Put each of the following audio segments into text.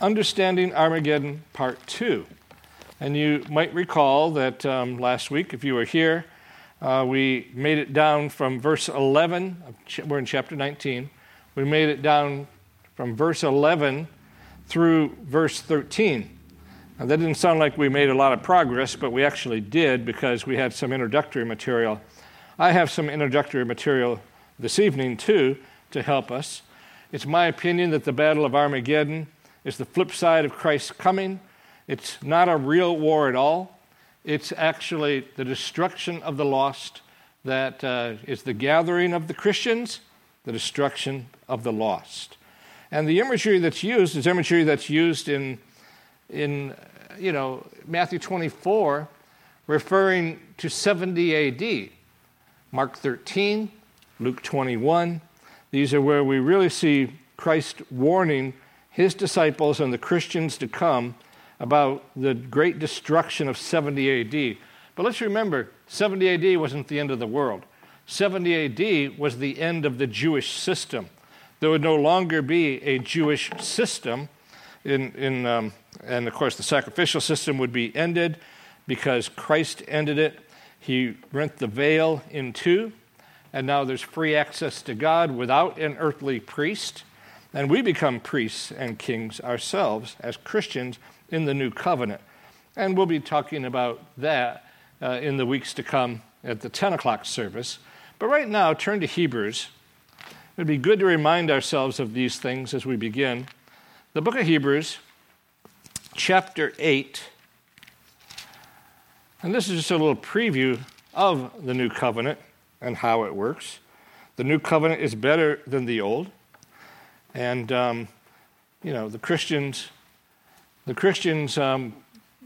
Understanding Armageddon Part 2. And you might recall that um, last week, if you were here, uh, we made it down from verse 11. We're in chapter 19. We made it down from verse 11 through verse 13. Now, that didn't sound like we made a lot of progress, but we actually did because we had some introductory material. I have some introductory material this evening, too, to help us. It's my opinion that the Battle of Armageddon is the flip side of Christ's coming. It's not a real war at all. It's actually the destruction of the lost that uh, is the gathering of the Christians, the destruction of the lost. And the imagery that's used is imagery that's used in, in you know, Matthew 24, referring to 70 AD. Mark 13, Luke 21. These are where we really see Christ warning his disciples and the Christians to come about the great destruction of 70 AD. But let's remember, 70 AD wasn't the end of the world. 70 AD was the end of the Jewish system. There would no longer be a Jewish system, in, in, um, and of course, the sacrificial system would be ended because Christ ended it. He rent the veil in two, and now there's free access to God without an earthly priest. And we become priests and kings ourselves as Christians in the new covenant. And we'll be talking about that uh, in the weeks to come at the 10 o'clock service. But right now, turn to Hebrews. It'd be good to remind ourselves of these things as we begin. The book of Hebrews, chapter 8. And this is just a little preview of the new covenant and how it works. The new covenant is better than the old. And, um, you know, the Christians, the Christians um,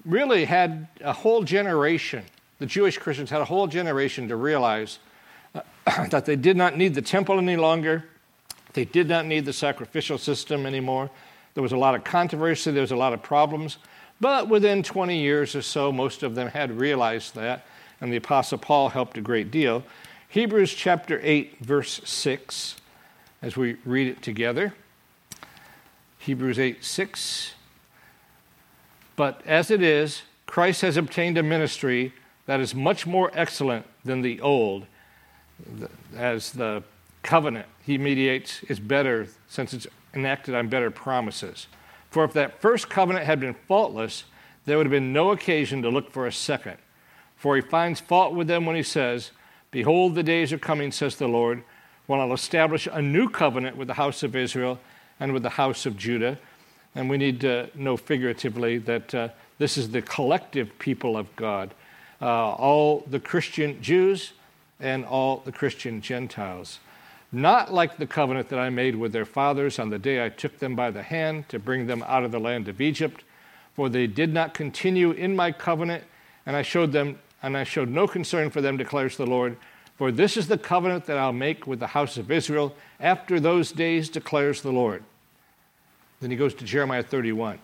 really had a whole generation, the Jewish Christians had a whole generation to realize uh, that they did not need the temple any longer. They did not need the sacrificial system anymore. There was a lot of controversy, there was a lot of problems. But within 20 years or so, most of them had realized that, and the Apostle Paul helped a great deal. Hebrews chapter 8, verse 6 as we read it together. Hebrews 8 6. But as it is, Christ has obtained a ministry that is much more excellent than the old, as the covenant he mediates is better since it's enacted on better promises. For if that first covenant had been faultless, there would have been no occasion to look for a second. For he finds fault with them when he says, Behold, the days are coming, says the Lord, when I'll establish a new covenant with the house of Israel and with the house of Judah. And we need to know figuratively that uh, this is the collective people of God, uh, all the Christian Jews and all the Christian Gentiles. Not like the covenant that I made with their fathers on the day I took them by the hand to bring them out of the land of Egypt, for they did not continue in my covenant, and I showed them, and I showed no concern for them, declares the Lord. For this is the covenant that I'll make with the house of Israel after those days, declares the Lord. Then he goes to Jeremiah 31.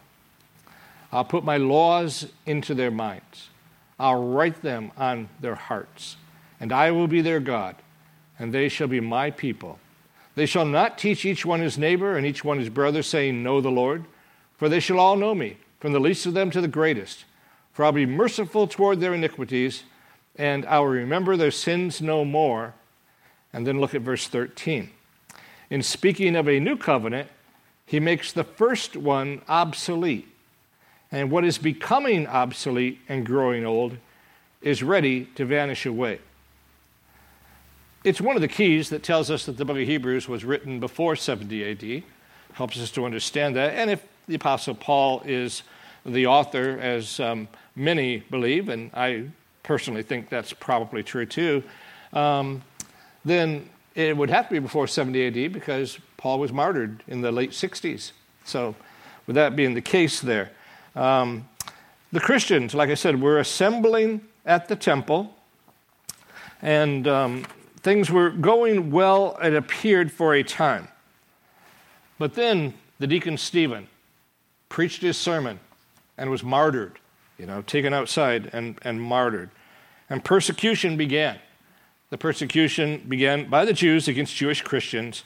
I'll put my laws into their minds, I'll write them on their hearts, and I will be their God, and they shall be my people. They shall not teach each one his neighbor and each one his brother, saying, Know the Lord, for they shall all know me, from the least of them to the greatest. For I'll be merciful toward their iniquities and I will remember their sins no more. And then look at verse 13. In speaking of a new covenant, he makes the first one obsolete. And what is becoming obsolete and growing old is ready to vanish away. It's one of the keys that tells us that the book of Hebrews was written before 70 AD. Helps us to understand that. And if the Apostle Paul is the author, as um, many believe, and I personally think that's probably true too, um, then it would have to be before 70 AD because Paul was martyred in the late 60s. So, with that being the case, there. Um, the Christians, like I said, were assembling at the temple, and um, things were going well, it appeared, for a time. But then the deacon Stephen preached his sermon and was martyred, you know, taken outside and, and martyred. And persecution began. The persecution began by the Jews against Jewish Christians,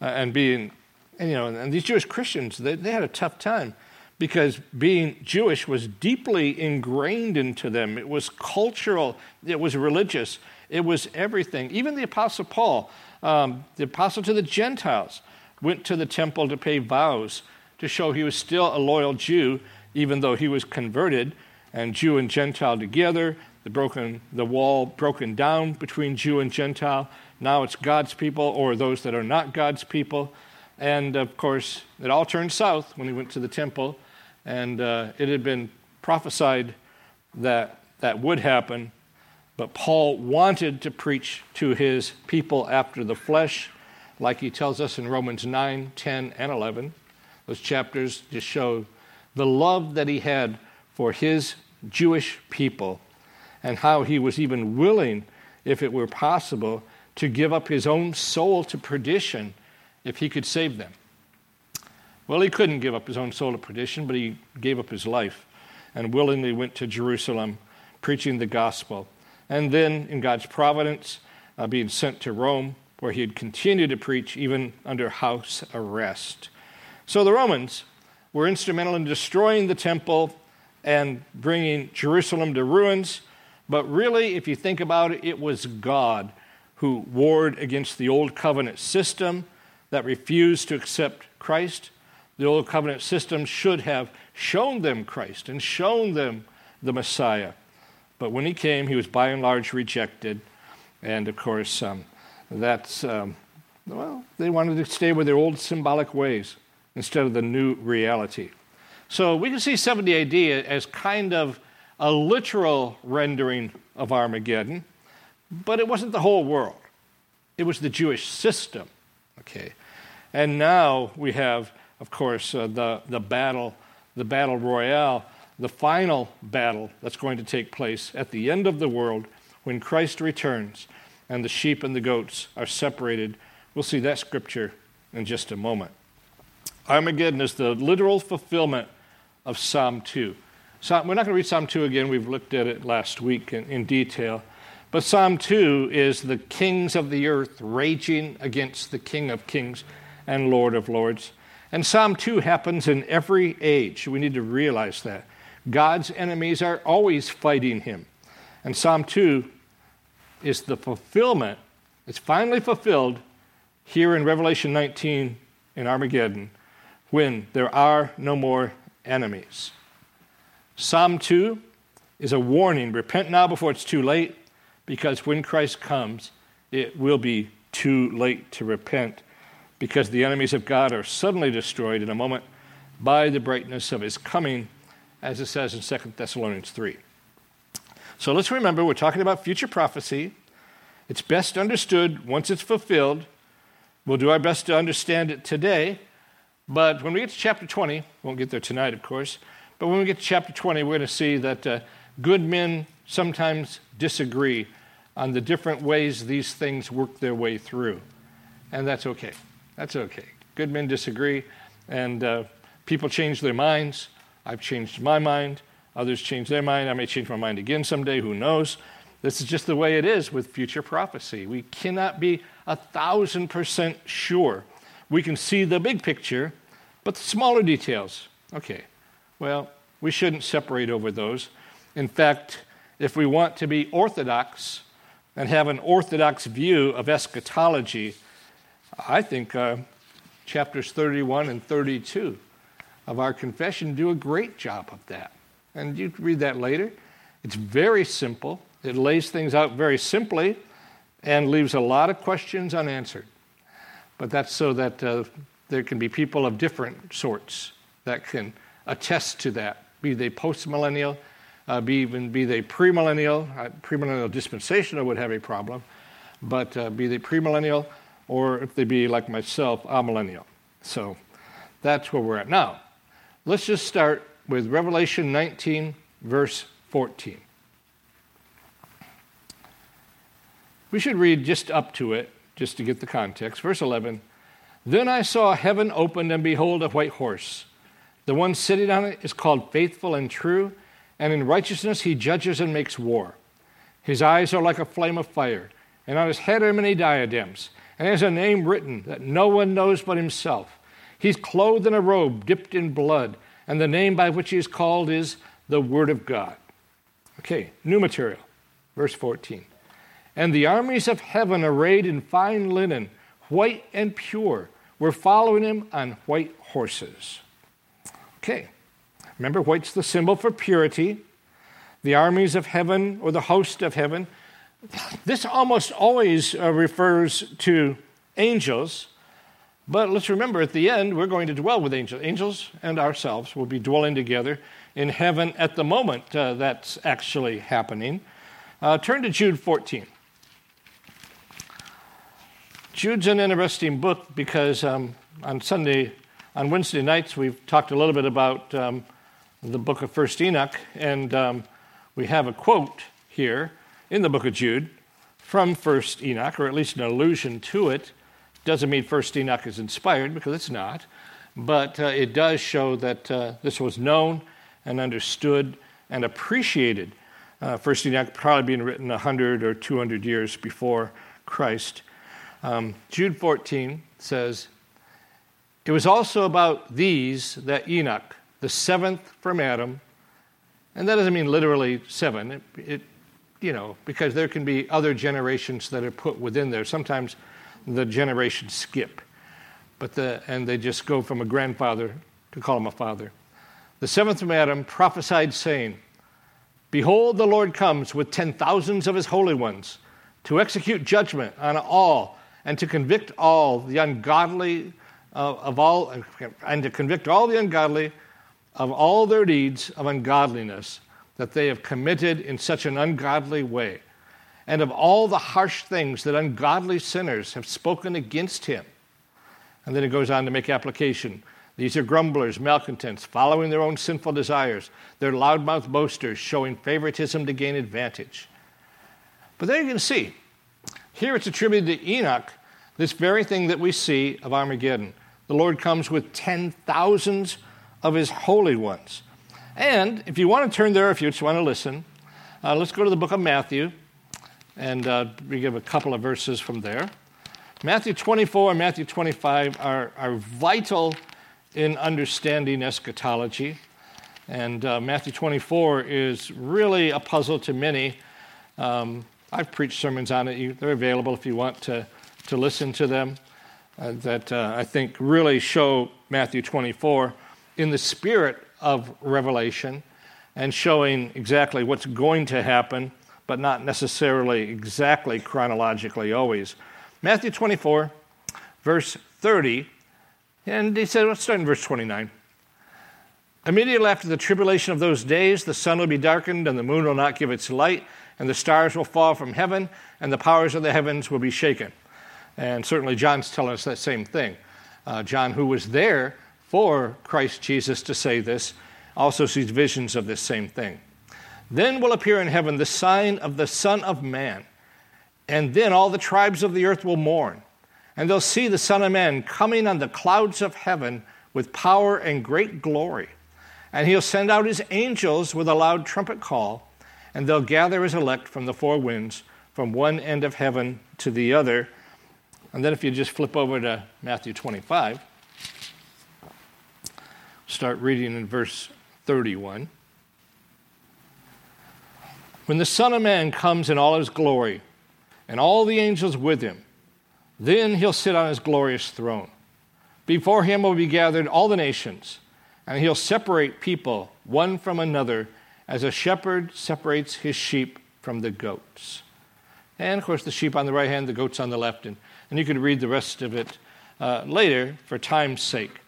uh, and being, and, you know, and these Jewish Christians, they, they had a tough time because being Jewish was deeply ingrained into them. It was cultural, it was religious, it was everything. Even the Apostle Paul, um, the apostle to the Gentiles, went to the temple to pay vows to show he was still a loyal Jew, even though he was converted, and Jew and Gentile together, the broken the wall broken down between Jew and Gentile. Now it's God's people or those that are not God's people. And of course, it all turned south when he went to the temple, and uh, it had been prophesied that that would happen. But Paul wanted to preach to his people after the flesh, like he tells us in Romans 9, 10, and 11. Those chapters just show the love that he had for his Jewish people and how he was even willing, if it were possible, to give up his own soul to perdition if he could save them. Well, he couldn't give up his own soul to perdition, but he gave up his life and willingly went to Jerusalem preaching the gospel. And then, in God's providence, uh, being sent to Rome, where he had continued to preach even under house arrest. So the Romans were instrumental in destroying the temple and bringing Jerusalem to ruins. But really, if you think about it, it was God who warred against the old covenant system that refused to accept Christ. The old covenant system should have shown them Christ and shown them the Messiah. But when he came, he was by and large rejected. And of course, um, that's, um, well, they wanted to stay with their old symbolic ways instead of the new reality. So we can see 70 AD as kind of a literal rendering of Armageddon, but it wasn't the whole world. It was the Jewish system. Okay. And now we have, of course, uh, the, the battle, the battle royale, the final battle that's going to take place at the end of the world when Christ returns and the sheep and the goats are separated. We'll see that scripture in just a moment. Armageddon is the literal fulfillment of Psalm 2. Psalm, we're not going to read Psalm 2 again. We've looked at it last week in, in detail. But Psalm 2 is the kings of the earth raging against the King of kings and Lord of lords. And Psalm 2 happens in every age. We need to realize that. God's enemies are always fighting him. And Psalm 2 is the fulfillment, it's finally fulfilled here in Revelation 19 in Armageddon when there are no more enemies. Psalm 2 is a warning repent now before it's too late, because when Christ comes, it will be too late to repent, because the enemies of God are suddenly destroyed in a moment by the brightness of his coming, as it says in 2 Thessalonians 3. So let's remember we're talking about future prophecy. It's best understood once it's fulfilled. We'll do our best to understand it today but when we get to chapter 20, won't get there tonight, of course, but when we get to chapter 20, we're going to see that uh, good men sometimes disagree on the different ways these things work their way through. And that's okay. That's okay. Good men disagree, and uh, people change their minds. I've changed my mind. Others change their mind. I may change my mind again someday. Who knows? This is just the way it is with future prophecy. We cannot be a thousand percent sure we can see the big picture, but the smaller details, okay, well, we shouldn't separate over those. In fact, if we want to be orthodox and have an orthodox view of eschatology, I think uh, chapters 31 and 32 of our confession do a great job of that. And you can read that later. It's very simple, it lays things out very simply and leaves a lot of questions unanswered. But that's so that uh, there can be people of different sorts that can attest to that, be they postmillennial, uh, be even be they premillennial. Uh, premillennial dispensational would have a problem, but uh, be they premillennial, or if they be like myself, amillennial. So that's where we're at now. Let's just start with Revelation 19, verse 14. We should read just up to it just to get the context. Verse 11 Then I saw heaven opened, and behold, a white horse. The one sitting on it is called Faithful and True, and in righteousness he judges and makes war. His eyes are like a flame of fire, and on his head are many diadems, and has a name written that no one knows but himself. He's clothed in a robe dipped in blood, and the name by which he is called is the Word of God. Okay, new material, verse 14. And the armies of heaven, arrayed in fine linen, white and pure, were following him on white horses. Okay, remember, white's the symbol for purity. The armies of heaven, or the host of heaven. This almost always uh, refers to angels, but let's remember at the end, we're going to dwell with angels. Angels and ourselves will be dwelling together in heaven at the moment uh, that's actually happening. Uh, turn to Jude 14. Jude's an interesting book because um, on Sunday, on Wednesday nights, we've talked a little bit about um, the book of First Enoch, and um, we have a quote here in the book of Jude from First Enoch, or at least an allusion to it. Doesn't mean First Enoch is inspired because it's not, but uh, it does show that uh, this was known and understood and appreciated. Uh, First Enoch probably being written 100 or 200 years before Christ. Um, Jude 14 says, It was also about these that Enoch, the seventh from Adam, and that doesn't mean literally seven, it, it, you know, because there can be other generations that are put within there. Sometimes the generations skip, but the, and they just go from a grandfather to call him a father. The seventh from Adam prophesied, saying, Behold, the Lord comes with ten thousands of his holy ones to execute judgment on all and to convict all the ungodly of all, and to convict all the ungodly of all their deeds of ungodliness that they have committed in such an ungodly way, and of all the harsh things that ungodly sinners have spoken against him. And then it goes on to make application. These are grumblers, malcontents, following their own sinful desires. They're loudmouth boasters, showing favoritism to gain advantage. But there you can see here it's attributed to Enoch, this very thing that we see of Armageddon. The Lord comes with ten thousands of his holy ones. And if you want to turn there, if you just want to listen, uh, let's go to the book of Matthew, and uh, we give a couple of verses from there. Matthew 24 and Matthew 25 are, are vital in understanding eschatology. And uh, Matthew 24 is really a puzzle to many. Um, I've preached sermons on it. they're available if you want to, to listen to them, that uh, I think really show Matthew 24 in the spirit of Revelation and showing exactly what's going to happen, but not necessarily exactly chronologically always. Matthew 24, verse 30, and he said, let's start in verse 29. Immediately after the tribulation of those days, the sun will be darkened, and the moon will not give its light and the stars will fall from heaven, and the powers of the heavens will be shaken. And certainly, John's telling us that same thing. Uh, John, who was there for Christ Jesus to say this, also sees visions of this same thing. Then will appear in heaven the sign of the Son of Man, and then all the tribes of the earth will mourn, and they'll see the Son of Man coming on the clouds of heaven with power and great glory. And he'll send out his angels with a loud trumpet call and they'll gather his elect from the four winds, from one end of heaven to the other. And then if you just flip over to Matthew 25, start reading in verse 31. When the Son of Man comes in all his glory, and all the angels with him, then he'll sit on his glorious throne. Before him will be gathered all the nations, and he'll separate people one from another as a shepherd separates his sheep from the goats. And of course, the sheep on the right hand, the goats on the left. And, and you could read the rest of it uh, later for time's sake.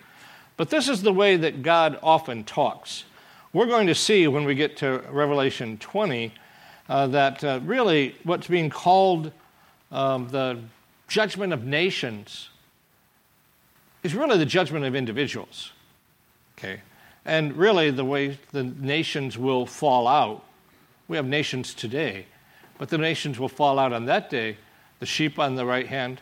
But this is the way that God often talks. We're going to see when we get to Revelation 20 uh, that uh, really what's being called um, the judgment of nations is really the judgment of individuals. Okay? And really, the way the nations will fall out, we have nations today, but the nations will fall out on that day the sheep on the right hand,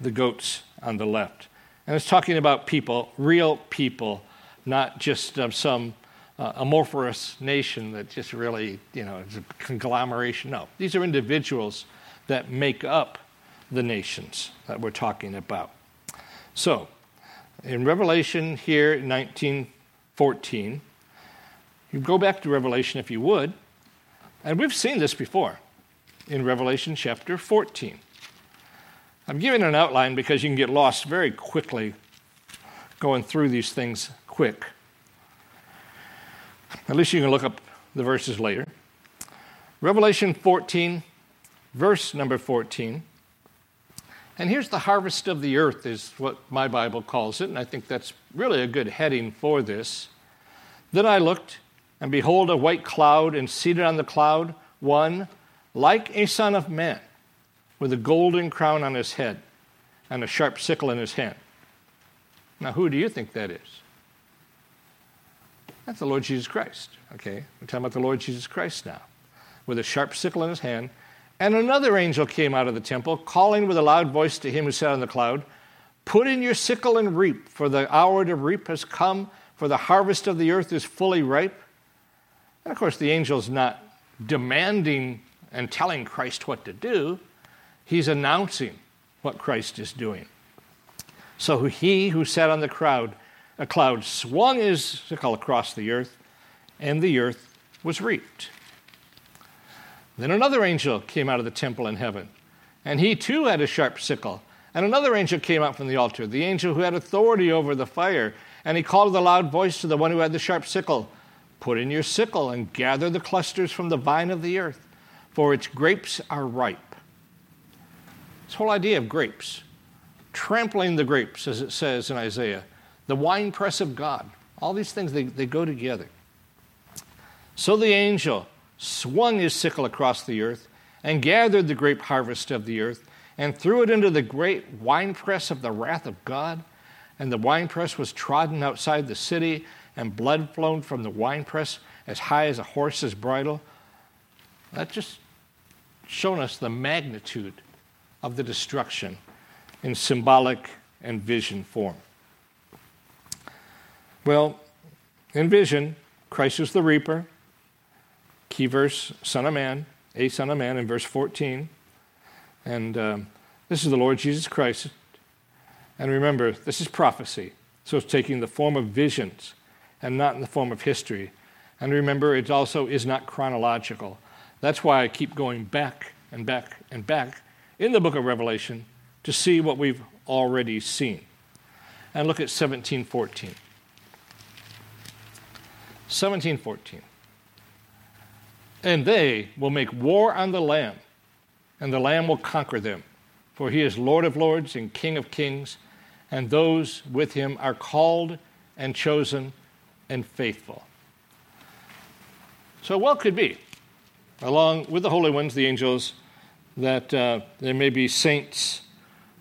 the goats on the left. And it's talking about people, real people, not just uh, some uh, amorphous nation that just really, you know, is a conglomeration. No, these are individuals that make up the nations that we're talking about. So, in Revelation here, 19 14. You go back to Revelation if you would, and we've seen this before in Revelation chapter 14. I'm giving an outline because you can get lost very quickly going through these things quick. At least you can look up the verses later. Revelation 14, verse number 14. And here's the harvest of the earth, is what my Bible calls it, and I think that's really a good heading for this. Then I looked, and behold, a white cloud, and seated on the cloud, one like a son of man, with a golden crown on his head and a sharp sickle in his hand. Now, who do you think that is? That's the Lord Jesus Christ. Okay, we're talking about the Lord Jesus Christ now, with a sharp sickle in his hand. And another angel came out of the temple, calling with a loud voice to him who sat on the cloud, Put in your sickle and reap, for the hour to reap has come, for the harvest of the earth is fully ripe. And of course, the angel's not demanding and telling Christ what to do, he's announcing what Christ is doing. So he who sat on the crowd, a cloud swung his sickle across the earth, and the earth was reaped. Then another angel came out of the temple in heaven, and he too had a sharp sickle. And another angel came out from the altar, the angel who had authority over the fire, and he called with a loud voice to the one who had the sharp sickle Put in your sickle and gather the clusters from the vine of the earth, for its grapes are ripe. This whole idea of grapes, trampling the grapes, as it says in Isaiah, the winepress of God, all these things, they, they go together. So the angel swung his sickle across the earth and gathered the grape harvest of the earth and threw it into the great winepress of the wrath of God. And the winepress was trodden outside the city, and blood flowed from the winepress as high as a horse's bridle. That just shown us the magnitude of the destruction in symbolic and vision form. Well, in vision, Christ is the reaper. Key verse, Son of Man, a Son of Man in verse 14. And um, this is the Lord Jesus Christ. And remember, this is prophecy. So it's taking the form of visions and not in the form of history. And remember, it also is not chronological. That's why I keep going back and back and back in the book of Revelation to see what we've already seen. And look at 1714. 1714. And they will make war on the Lamb, and the Lamb will conquer them. For he is Lord of lords and King of kings, and those with him are called and chosen and faithful. So, what could be, along with the holy ones, the angels, that uh, there may be saints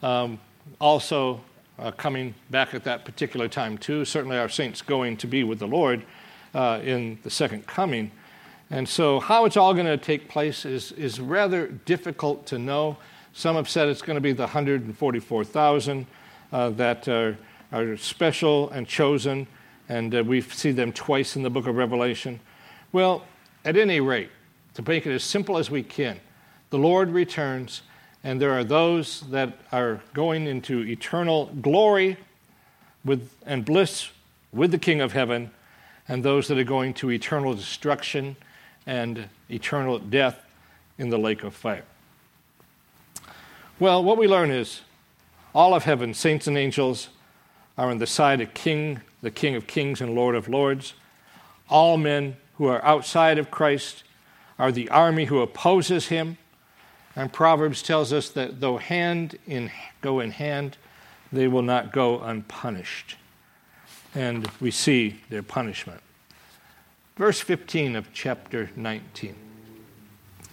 um, also uh, coming back at that particular time, too. Certainly, our saints going to be with the Lord uh, in the second coming. And so, how it's all going to take place is, is rather difficult to know. Some have said it's going to be the 144,000 uh, that are, are, special and chosen, and uh, we see them twice in the book of Revelation. Well, at any rate, to make it as simple as we can, the Lord returns, and there are those that are going into eternal glory with, and bliss with the King of heaven, and those that are going to eternal destruction and eternal death in the lake of fire. Well, what we learn is all of heaven, saints and angels, are on the side of King, the King of kings and Lord of lords. All men who are outside of Christ are the army who opposes him. And Proverbs tells us that though hand in go in hand, they will not go unpunished. And we see their punishment. Verse 15 of chapter 19.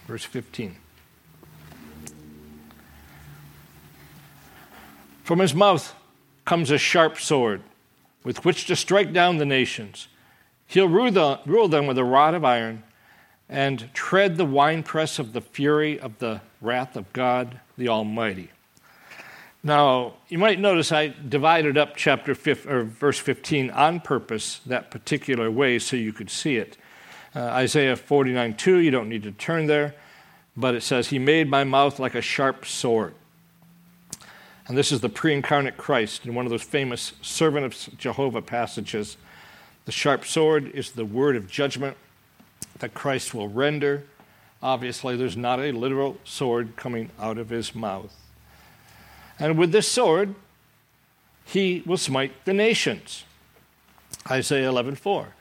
Verse 15. From his mouth comes a sharp sword with which to strike down the nations. He'll rule, rule them with a rod of iron and tread the winepress of the fury of the wrath of God the Almighty. Now, you might notice I divided up chapter 5, or verse 15 on purpose that particular way so you could see it. Uh, Isaiah 49 2, you don't need to turn there, but it says, He made my mouth like a sharp sword. And this is the pre incarnate Christ in one of those famous servant of Jehovah passages The sharp sword is the word of judgment that Christ will render. Obviously, there's not a literal sword coming out of his mouth. And with this sword, he will smite the nations. Isaiah 11:4.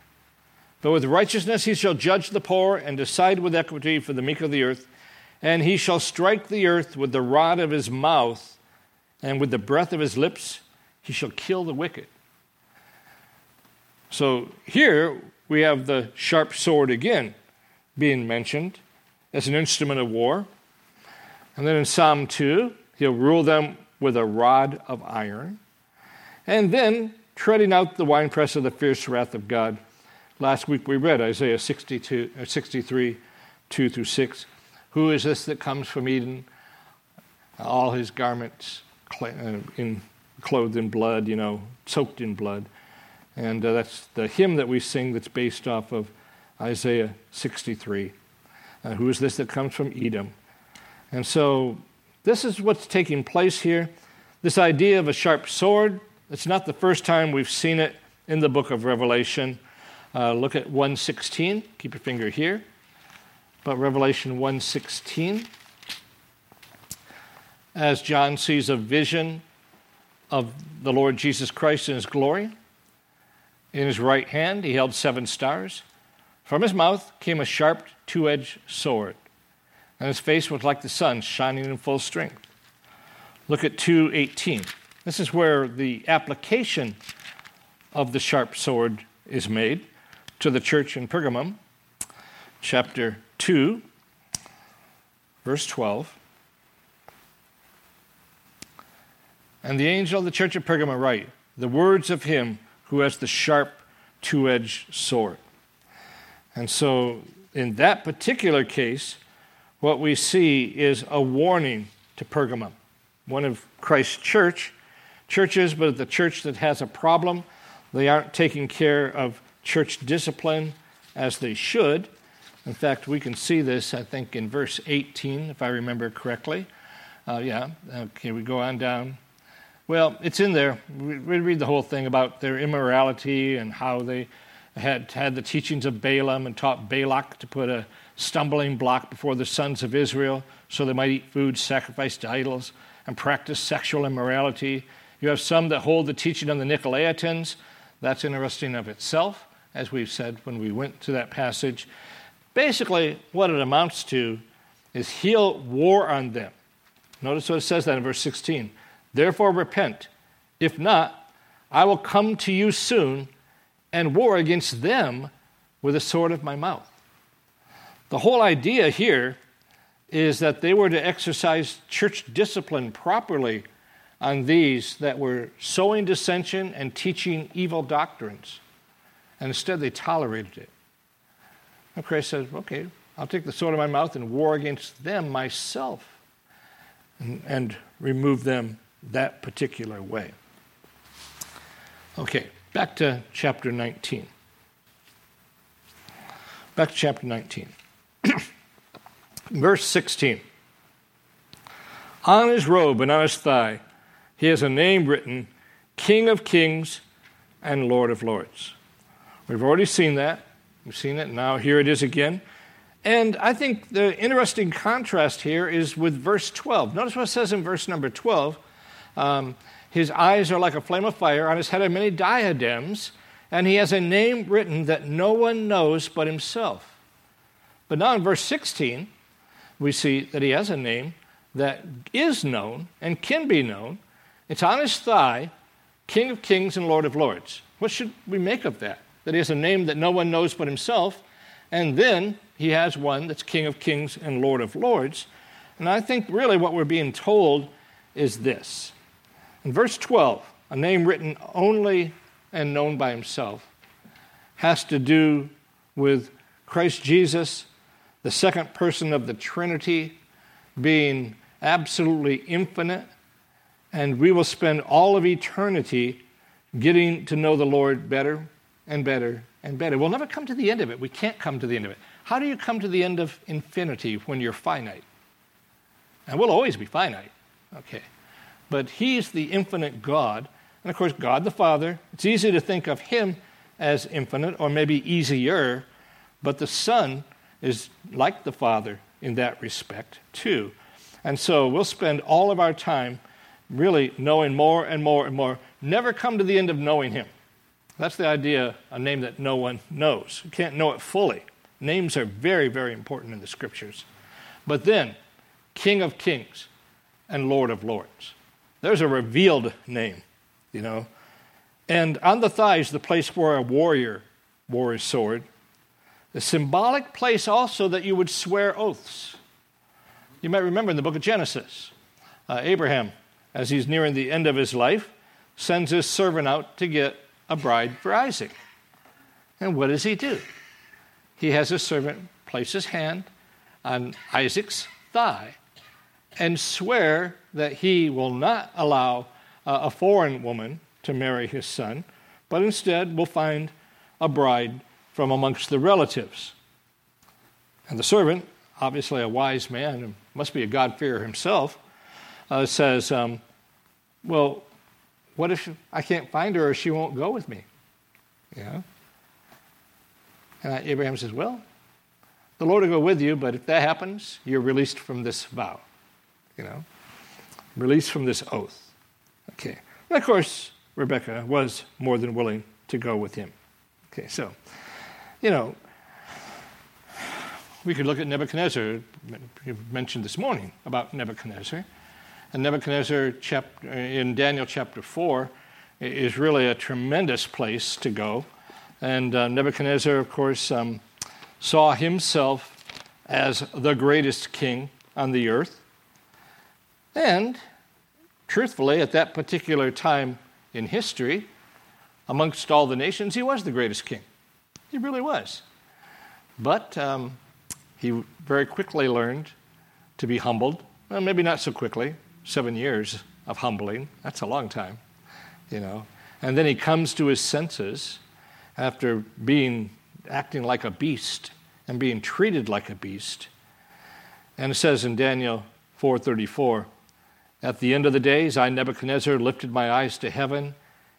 But with righteousness he shall judge the poor and decide with equity for the meek of the earth, and he shall strike the earth with the rod of his mouth, and with the breath of his lips he shall kill the wicked. So here we have the sharp sword again being mentioned as an instrument of war. And then in Psalm 2, he'll rule them with a rod of iron. And then treading out the winepress of the fierce wrath of God. Last week we read Isaiah 62, uh, 63, 2 through 6. Who is this that comes from Edom? All his garments uh, in, clothed in blood, you know, soaked in blood. And uh, that's the hymn that we sing that's based off of Isaiah 63. Uh, who is this that comes from Edom? And so this is what's taking place here. This idea of a sharp sword, it's not the first time we've seen it in the book of Revelation. Uh, look at 116. Keep your finger here. But Revelation 116, as John sees a vision of the Lord Jesus Christ in his glory, in his right hand he held seven stars. From his mouth came a sharp two edged sword, and his face was like the sun shining in full strength. Look at 218. This is where the application of the sharp sword is made to the church in Pergamum, chapter 2, verse 12. And the angel of the church of Pergamum write, the words of him who has the sharp two edged sword. And so, in that particular case, what we see is a warning to Pergamum, one of Christ's church churches, but the church that has a problem. They aren't taking care of church discipline as they should. In fact, we can see this, I think, in verse 18, if I remember correctly. Uh, yeah, okay, we go on down. Well, it's in there. We read the whole thing about their immorality and how they had had the teachings of Balaam and taught Balak to put a stumbling block before the sons of Israel so they might eat food sacrificed to idols and practice sexual immorality. You have some that hold the teaching of the Nicolaitans. That's interesting of itself, as we've said when we went to that passage. Basically, what it amounts to is he'll war on them. Notice what it says that in verse 16. Therefore, repent. If not, I will come to you soon and war against them with the sword of my mouth. The whole idea here is that they were to exercise church discipline properly on these that were sowing dissension and teaching evil doctrines. And instead, they tolerated it. And Christ says, okay, I'll take the sword of my mouth and war against them myself and, and remove them that particular way. Okay, back to chapter 19. Back to chapter 19. Verse 16. On his robe and on his thigh, he has a name written King of Kings and Lord of Lords. We've already seen that. We've seen it. Now here it is again. And I think the interesting contrast here is with verse 12. Notice what it says in verse number 12 um, his eyes are like a flame of fire. On his head are many diadems, and he has a name written that no one knows but himself. But now in verse 16, we see that he has a name that is known and can be known. It's on his thigh, King of Kings and Lord of Lords. What should we make of that? That he has a name that no one knows but himself, and then he has one that's King of Kings and Lord of Lords. And I think really what we're being told is this in verse 12, a name written only and known by himself has to do with Christ Jesus, the second person of the Trinity, being absolutely infinite. And we will spend all of eternity getting to know the Lord better and better and better. We'll never come to the end of it. We can't come to the end of it. How do you come to the end of infinity when you're finite? And we'll always be finite. Okay but He's the infinite God. And of course, God the Father, it's easy to think of Him as infinite or maybe easier, but the Son is like the Father in that respect, too. And so we'll spend all of our time really knowing more and more and more, never come to the end of knowing Him. That's the idea, a name that no one knows. You can't know it fully. Names are very, very important in the scriptures. But then, King of Kings and Lord of Lords. There's a revealed name, you know. And on the thighs, the place where a warrior wore his sword. The symbolic place also that you would swear oaths. You might remember in the book of Genesis, uh, Abraham, as he's nearing the end of his life, sends his servant out to get a bride for Isaac. And what does he do? He has his servant place his hand on Isaac's thigh and swear that he will not allow uh, a foreign woman to marry his son, but instead will find a bride from amongst the relatives. And the servant, obviously a wise man, and must be a God-fearer himself, uh, says, um, Well, what if I can't find her or she won't go with me? Yeah. And Abraham says, Well, the Lord will go with you, but if that happens, you're released from this vow. You know, released from this oath. Okay. And of course, Rebecca was more than willing to go with him. Okay, so, you know, we could look at Nebuchadnezzar, you mentioned this morning about Nebuchadnezzar. And Nebuchadnezzar chapter, in Daniel chapter 4 is really a tremendous place to go. And uh, Nebuchadnezzar, of course, um, saw himself as the greatest king on the earth. And truthfully, at that particular time in history, amongst all the nations, he was the greatest king. He really was. But um, he very quickly learned to be humbled. Well, maybe not so quickly. Seven years of humbling, that's a long time, you know. And then he comes to his senses after being acting like a beast and being treated like a beast. And it says in Daniel 4:34, at the end of the days I Nebuchadnezzar lifted my eyes to heaven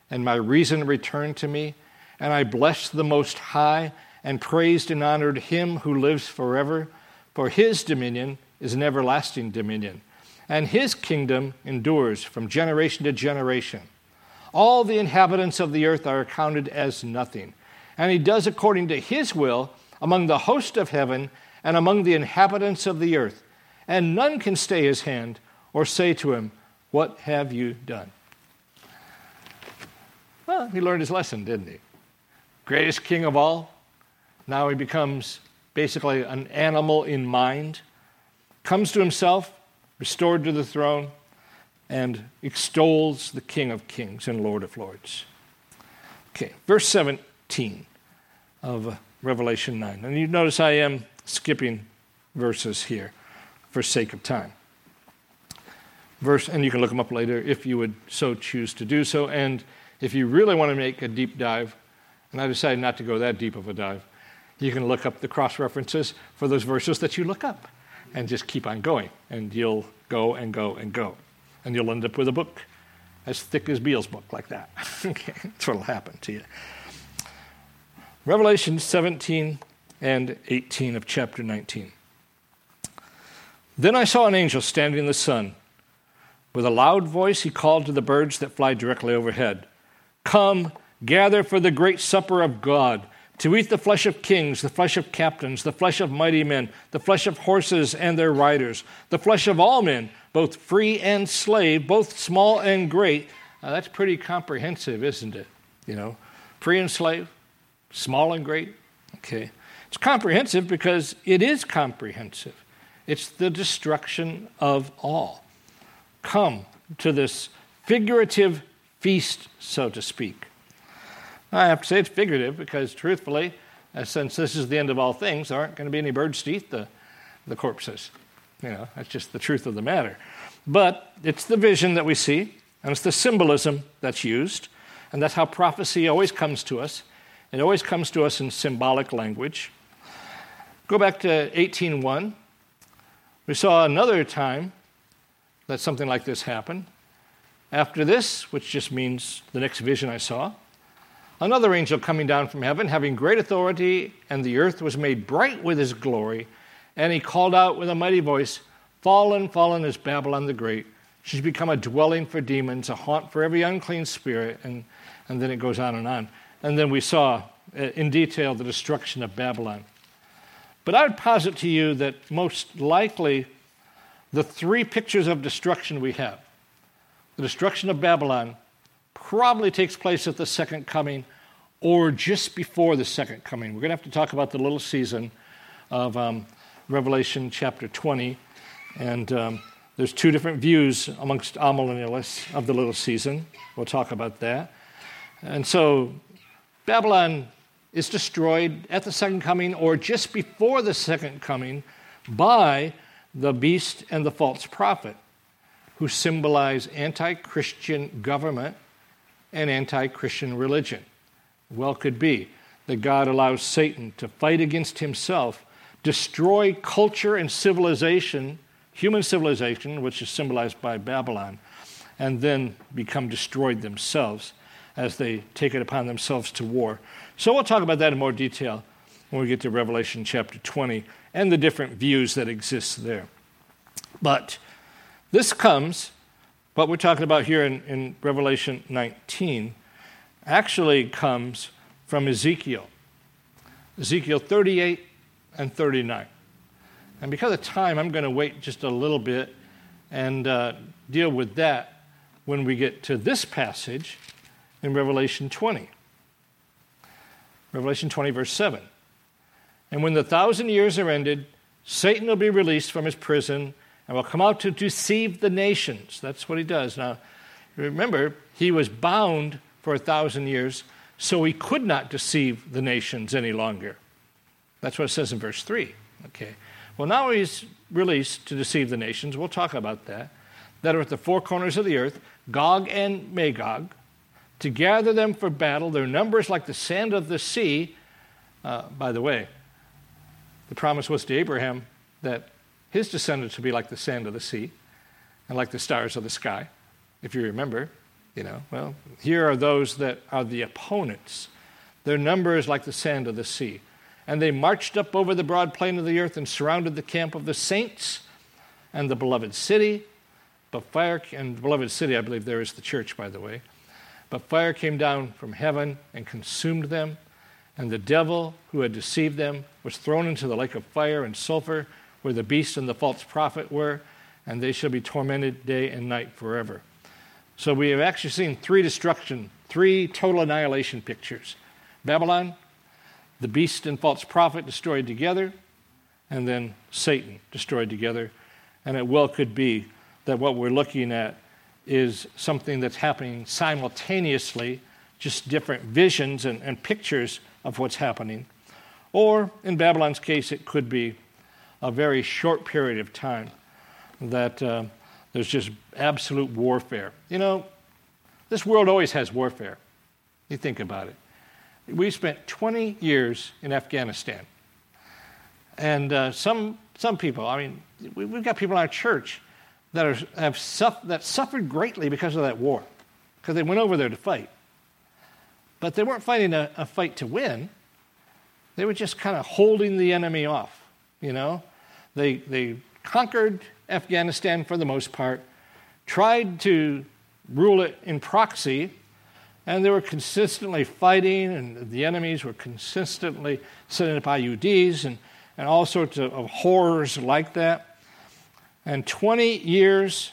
and my reason returned to me and I blessed the most high and praised and honored him who lives forever for his dominion is an everlasting dominion and his kingdom endures from generation to generation. All the inhabitants of the earth are accounted as nothing and he does according to his will among the host of heaven and among the inhabitants of the earth. And none can stay his hand or say to him, What have you done? Well, he learned his lesson, didn't he? Greatest king of all. Now he becomes basically an animal in mind, comes to himself, restored to the throne, and extols the King of kings and Lord of lords. Okay, verse 17 of Revelation 9. And you notice I am skipping verses here for sake of time. Verse, and you can look them up later if you would so choose to do so. And if you really want to make a deep dive, and I decided not to go that deep of a dive, you can look up the cross references for those verses that you look up and just keep on going. And you'll go and go and go. And you'll end up with a book as thick as Beale's book, like that. that's what will happen to you. Revelation 17 and 18 of chapter 19. Then I saw an angel standing in the sun. With a loud voice, he called to the birds that fly directly overhead Come, gather for the great supper of God, to eat the flesh of kings, the flesh of captains, the flesh of mighty men, the flesh of horses and their riders, the flesh of all men, both free and slave, both small and great. Now, that's pretty comprehensive, isn't it? You know, free and slave, small and great. Okay. It's comprehensive because it is comprehensive. It's the destruction of all. Come to this figurative feast, so to speak. I have to say it's figurative because, truthfully, uh, since this is the end of all things, there aren't going to be any birds to eat the, the corpses. You know, that's just the truth of the matter. But it's the vision that we see, and it's the symbolism that's used, and that's how prophecy always comes to us. It always comes to us in symbolic language. Go back to 18:1. We saw another time that something like this happened. After this, which just means the next vision I saw, another angel coming down from heaven, having great authority, and the earth was made bright with his glory. And he called out with a mighty voice, Fallen, fallen is Babylon the Great. She's become a dwelling for demons, a haunt for every unclean spirit. And, and then it goes on and on. And then we saw uh, in detail the destruction of Babylon. But I would posit to you that most likely the three pictures of destruction we have the destruction of Babylon probably takes place at the second coming or just before the second coming. We're going to have to talk about the little season of um, Revelation chapter 20. And um, there's two different views amongst amillennialists of the little season. We'll talk about that. And so Babylon is destroyed at the second coming or just before the second coming by the beast and the false prophet, who symbolize anti Christian government and anti Christian religion. Well, could be that God allows Satan to fight against himself, destroy culture and civilization, human civilization, which is symbolized by Babylon, and then become destroyed themselves as they take it upon themselves to war. So we'll talk about that in more detail when we get to Revelation chapter 20 and the different views that exist there. But this comes, what we're talking about here in, in Revelation 19, actually comes from Ezekiel. Ezekiel 38 and 39. And because of time, I'm going to wait just a little bit and uh, deal with that when we get to this passage in Revelation 20. Revelation 20, verse 7. And when the thousand years are ended, Satan will be released from his prison and will come out to deceive the nations. That's what he does. Now, remember, he was bound for a thousand years, so he could not deceive the nations any longer. That's what it says in verse 3. Okay. Well, now he's released to deceive the nations. We'll talk about that. That are at the four corners of the earth, Gog and Magog, to gather them for battle. Their numbers like the sand of the sea. Uh, by the way, the promise was to Abraham that his descendants would be like the sand of the sea and like the stars of the sky, if you remember. You know, well, here are those that are the opponents. Their number is like the sand of the sea. And they marched up over the broad plain of the earth and surrounded the camp of the saints and the beloved city. But fire, and the beloved city, I believe there is the church, by the way. But fire came down from heaven and consumed them. And the devil who had deceived them was thrown into the lake of fire and sulfur, where the beast and the false prophet were, and they shall be tormented day and night forever. So we have actually seen three destruction, three total annihilation pictures Babylon, the beast and false prophet destroyed together, and then Satan destroyed together. And it well could be that what we're looking at is something that's happening simultaneously, just different visions and, and pictures of what's happening. Or in Babylon's case, it could be a very short period of time that uh, there's just absolute warfare. You know, this world always has warfare. You think about it. We spent 20 years in Afghanistan. And uh, some, some people, I mean, we, have got people in our church that, are, have that suffered greatly because of that war, because they went over there to fight. But they weren't fighting a, a fight to win, they were just kind of holding the enemy off, you know? They, they conquered Afghanistan for the most part, tried to rule it in proxy, and they were consistently fighting, and the enemies were consistently setting up IUDs and, and all sorts of, of horrors like that. And 20 years,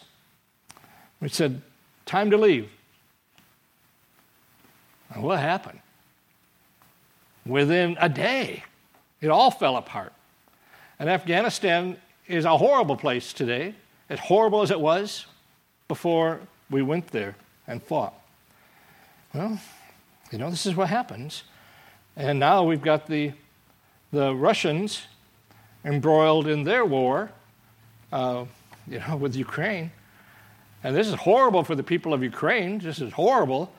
we said, time to leave. And what happened? Within a day, it all fell apart. And Afghanistan is a horrible place today, as horrible as it was before we went there and fought. Well, you know, this is what happens. And now we've got the, the Russians embroiled in their war, uh, you know, with Ukraine. And this is horrible for the people of Ukraine. This is horrible.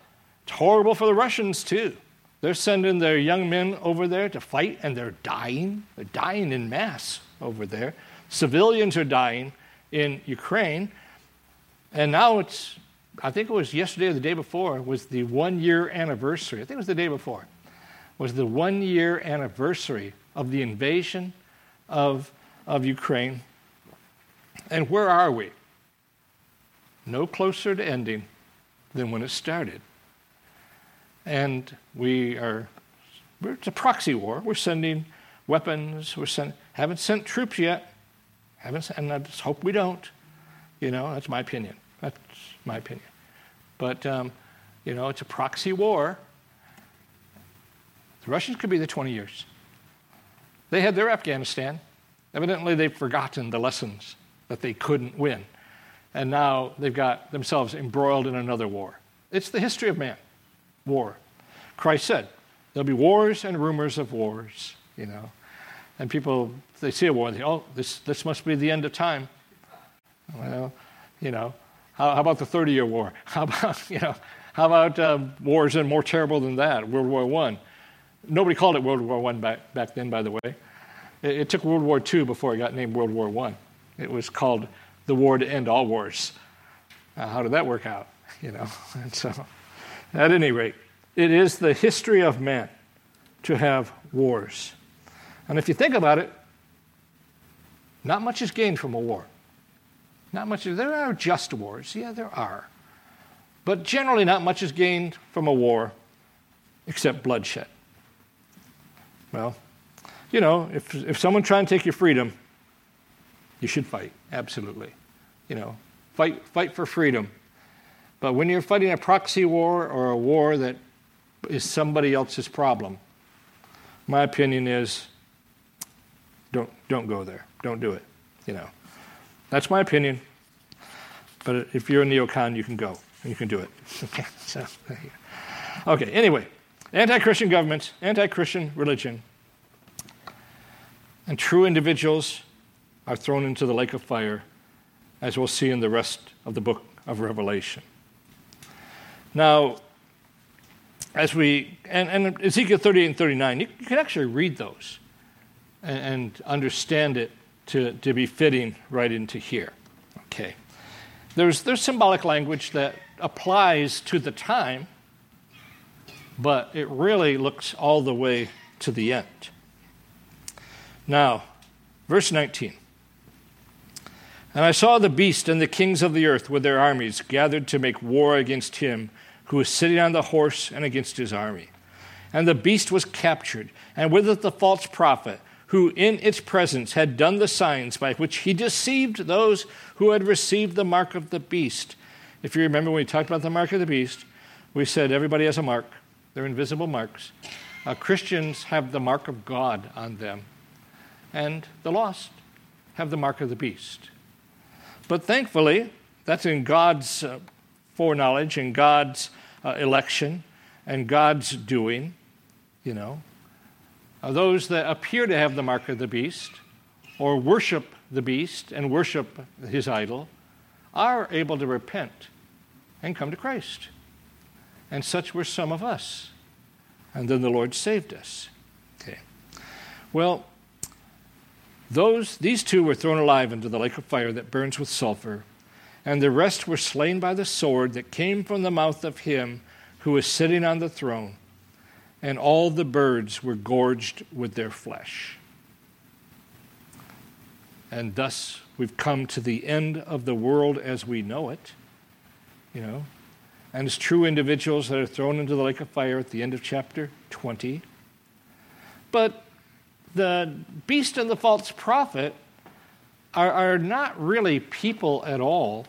It's horrible for the Russians, too. They're sending their young men over there to fight, and they're dying. They're dying in mass over there. Civilians are dying in Ukraine. And now it's I think it was yesterday or the day before, was the one year anniversary. I think it was the day before. Was the one year anniversary of the invasion of, of Ukraine. And where are we? No closer to ending than when it started. And we are, it's a proxy war. We're sending weapons. We're haven't sent troops yet. Haven't, and I just hope we don't. You know, that's my opinion. That's my opinion. But, um, you know, it's a proxy war. The Russians could be the 20 years. They had their Afghanistan. Evidently, they've forgotten the lessons that they couldn't win. And now they've got themselves embroiled in another war. It's the history of man war. Christ said, There'll be wars and rumors of wars, you know. And people, they see a war, they oh, this, this must be the end of time. Well, you know, how, how about the 30 year war? How about, you know, how about uh, wars and more terrible than that, World War I? Nobody called it World War I back, back then, by the way. It, it took World War II before it got named World War I. It was called the war to end all wars. Uh, how did that work out? You know, and so at any rate, it is the history of man to have wars. And if you think about it, not much is gained from a war. Not much. There are just wars. Yeah, there are. But generally, not much is gained from a war except bloodshed. Well, you know, if, if someone trying to take your freedom, you should fight, absolutely. You know, fight, fight for freedom. But when you're fighting a proxy war or a war that is somebody else's problem, my opinion is don't, don't go there. Don't do it. You know, that's my opinion. But if you're a neocon, you can go you can do it. okay, so, okay, anyway, anti Christian governments, anti Christian religion, and true individuals are thrown into the lake of fire, as we'll see in the rest of the book of Revelation. Now, as we, and, and Ezekiel 38 and 39, you, you can actually read those and, and understand it to, to be fitting right into here. Okay. There's, there's symbolic language that applies to the time, but it really looks all the way to the end. Now, verse 19. And I saw the beast and the kings of the earth with their armies gathered to make war against him who was sitting on the horse and against his army. And the beast was captured, and with it the false prophet, who in its presence had done the signs by which he deceived those who had received the mark of the beast. If you remember when we talked about the mark of the beast, we said everybody has a mark, they're invisible marks. Uh, Christians have the mark of God on them and the lost have the mark of the beast. But thankfully, that's in God's uh, foreknowledge and God's uh, election and God's doing, you know. Uh, those that appear to have the mark of the beast or worship the beast and worship his idol are able to repent and come to Christ. And such were some of us. And then the Lord saved us. Okay. Well, those, these two were thrown alive into the lake of fire that burns with sulfur, and the rest were slain by the sword that came from the mouth of him who was sitting on the throne, and all the birds were gorged with their flesh. And thus we've come to the end of the world as we know it, you know, and as true individuals that are thrown into the lake of fire at the end of chapter 20. But the beast and the false prophet are, are not really people at all.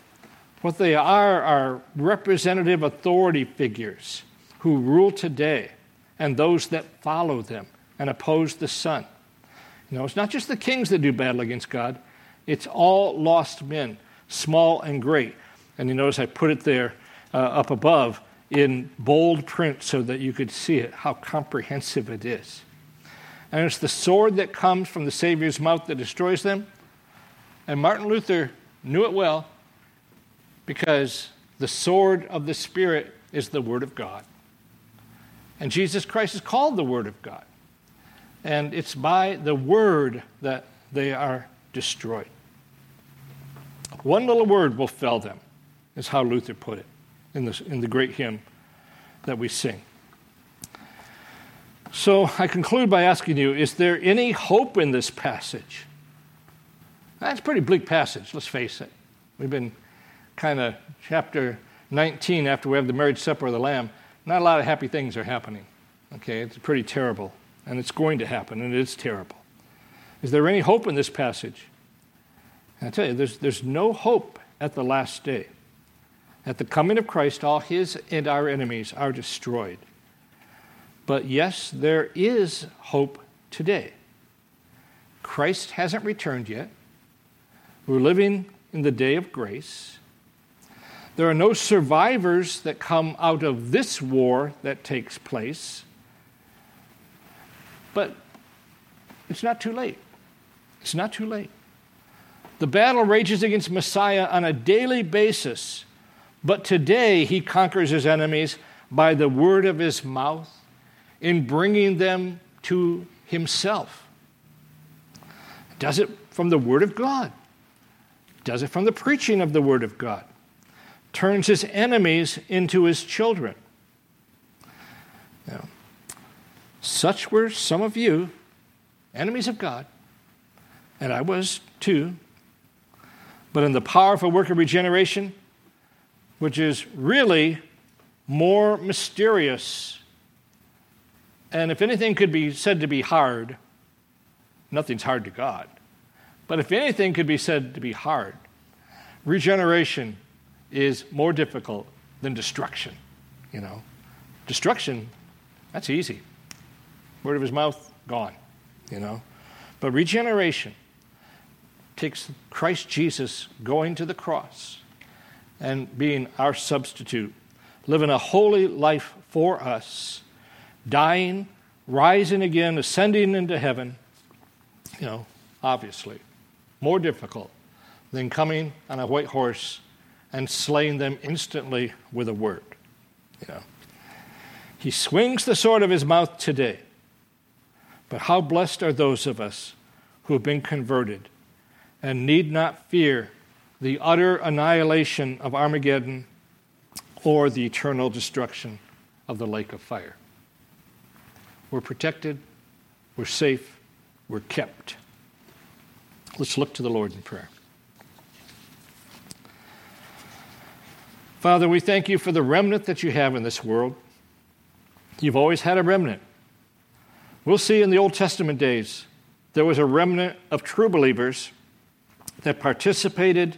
What they are are representative authority figures who rule today and those that follow them and oppose the Son. You know, it's not just the kings that do battle against God, it's all lost men, small and great. And you notice I put it there uh, up above in bold print so that you could see it, how comprehensive it is and it's the sword that comes from the Savior's mouth that destroys them. And Martin Luther knew it well because the sword of the Spirit is the Word of God. And Jesus Christ is called the Word of God. And it's by the Word that they are destroyed. One little word will fell them, is how Luther put it. in the, in the great hymn that we sing. So I conclude by asking you is there any hope in this passage? That's a pretty bleak passage, let's face it. We've been kind of chapter 19 after we have the marriage supper of the Lamb. Not a lot of happy things are happening. Okay, it's pretty terrible, and it's going to happen, and it is terrible. Is there any hope in this passage? I tell you, there's, there's no hope at the last day. At the coming of Christ, all his and our enemies are destroyed. But yes, there is hope today. Christ hasn't returned yet. We're living in the day of grace. There are no survivors that come out of this war that takes place. But it's not too late. It's not too late. The battle rages against Messiah on a daily basis, but today he conquers his enemies by the word of his mouth in bringing them to himself. Does it from the word of God, does it from the preaching of the word of God, turns his enemies into his children. Now, such were some of you, enemies of God, and I was too. But in the powerful work of regeneration, which is really more mysterious, and if anything could be said to be hard, nothing's hard to God. But if anything could be said to be hard, regeneration is more difficult than destruction. You know, destruction, that's easy. Word of his mouth, gone. You know, but regeneration takes Christ Jesus going to the cross and being our substitute, living a holy life for us, dying, rising again, ascending into heaven, you know, obviously, more difficult than coming on a white horse and slaying them instantly with a word. You know. He swings the sword of his mouth today. But how blessed are those of us who have been converted and need not fear the utter annihilation of Armageddon or the eternal destruction of the lake of fire. We're protected, we're safe, we're kept. Let's look to the Lord in prayer. Father, we thank you for the remnant that you have in this world. You've always had a remnant. We'll see in the Old Testament days, there was a remnant of true believers that participated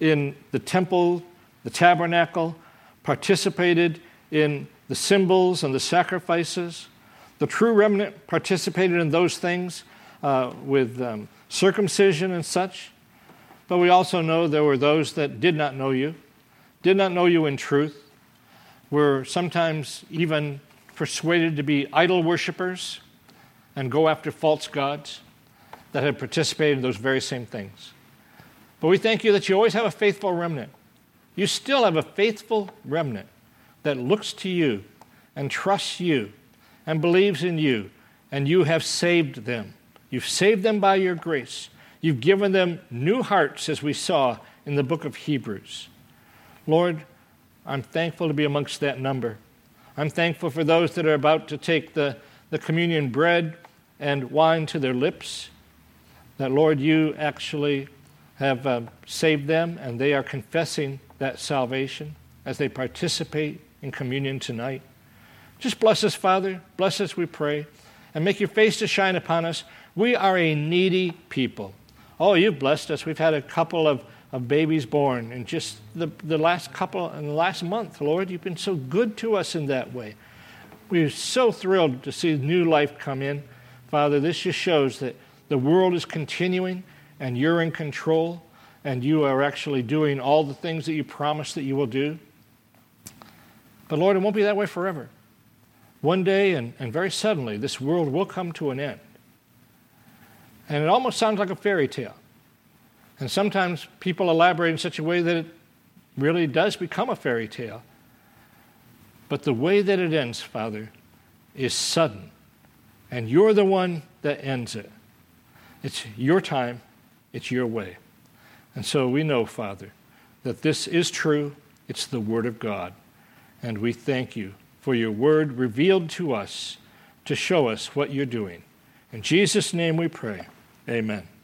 in the temple, the tabernacle, participated in the symbols and the sacrifices. The true remnant participated in those things uh, with um, circumcision and such. But we also know there were those that did not know you, did not know you in truth, were sometimes even persuaded to be idol worshippers and go after false gods that had participated in those very same things. But we thank you that you always have a faithful remnant. You still have a faithful remnant that looks to you and trusts you and believes in you, and you have saved them. You've saved them by your grace. You've given them new hearts, as we saw in the book of Hebrews. Lord, I'm thankful to be amongst that number. I'm thankful for those that are about to take the, the communion bread and wine to their lips, that, Lord, you actually have uh, saved them, and they are confessing that salvation as they participate in communion tonight. Just bless us, Father. Bless us, we pray, and make your face to shine upon us. We are a needy people. Oh, you've blessed us. We've had a couple of, of babies born in just the, the last couple, in the last month, Lord. You've been so good to us in that way. We're so thrilled to see new life come in. Father, this just shows that the world is continuing and you're in control and you are actually doing all the things that you promised that you will do. But Lord, it won't be that way forever. One day and, and very suddenly, this world will come to an end. And it almost sounds like a fairy tale. And sometimes people elaborate in such a way that it really does become a fairy tale. But the way that it ends, Father, is sudden. And you're the one that ends it. It's your time, it's your way. And so we know, Father, that this is true. It's the Word of God. And we thank you for your word revealed to us to show us what you're doing. In Jesus' name we pray. Amen.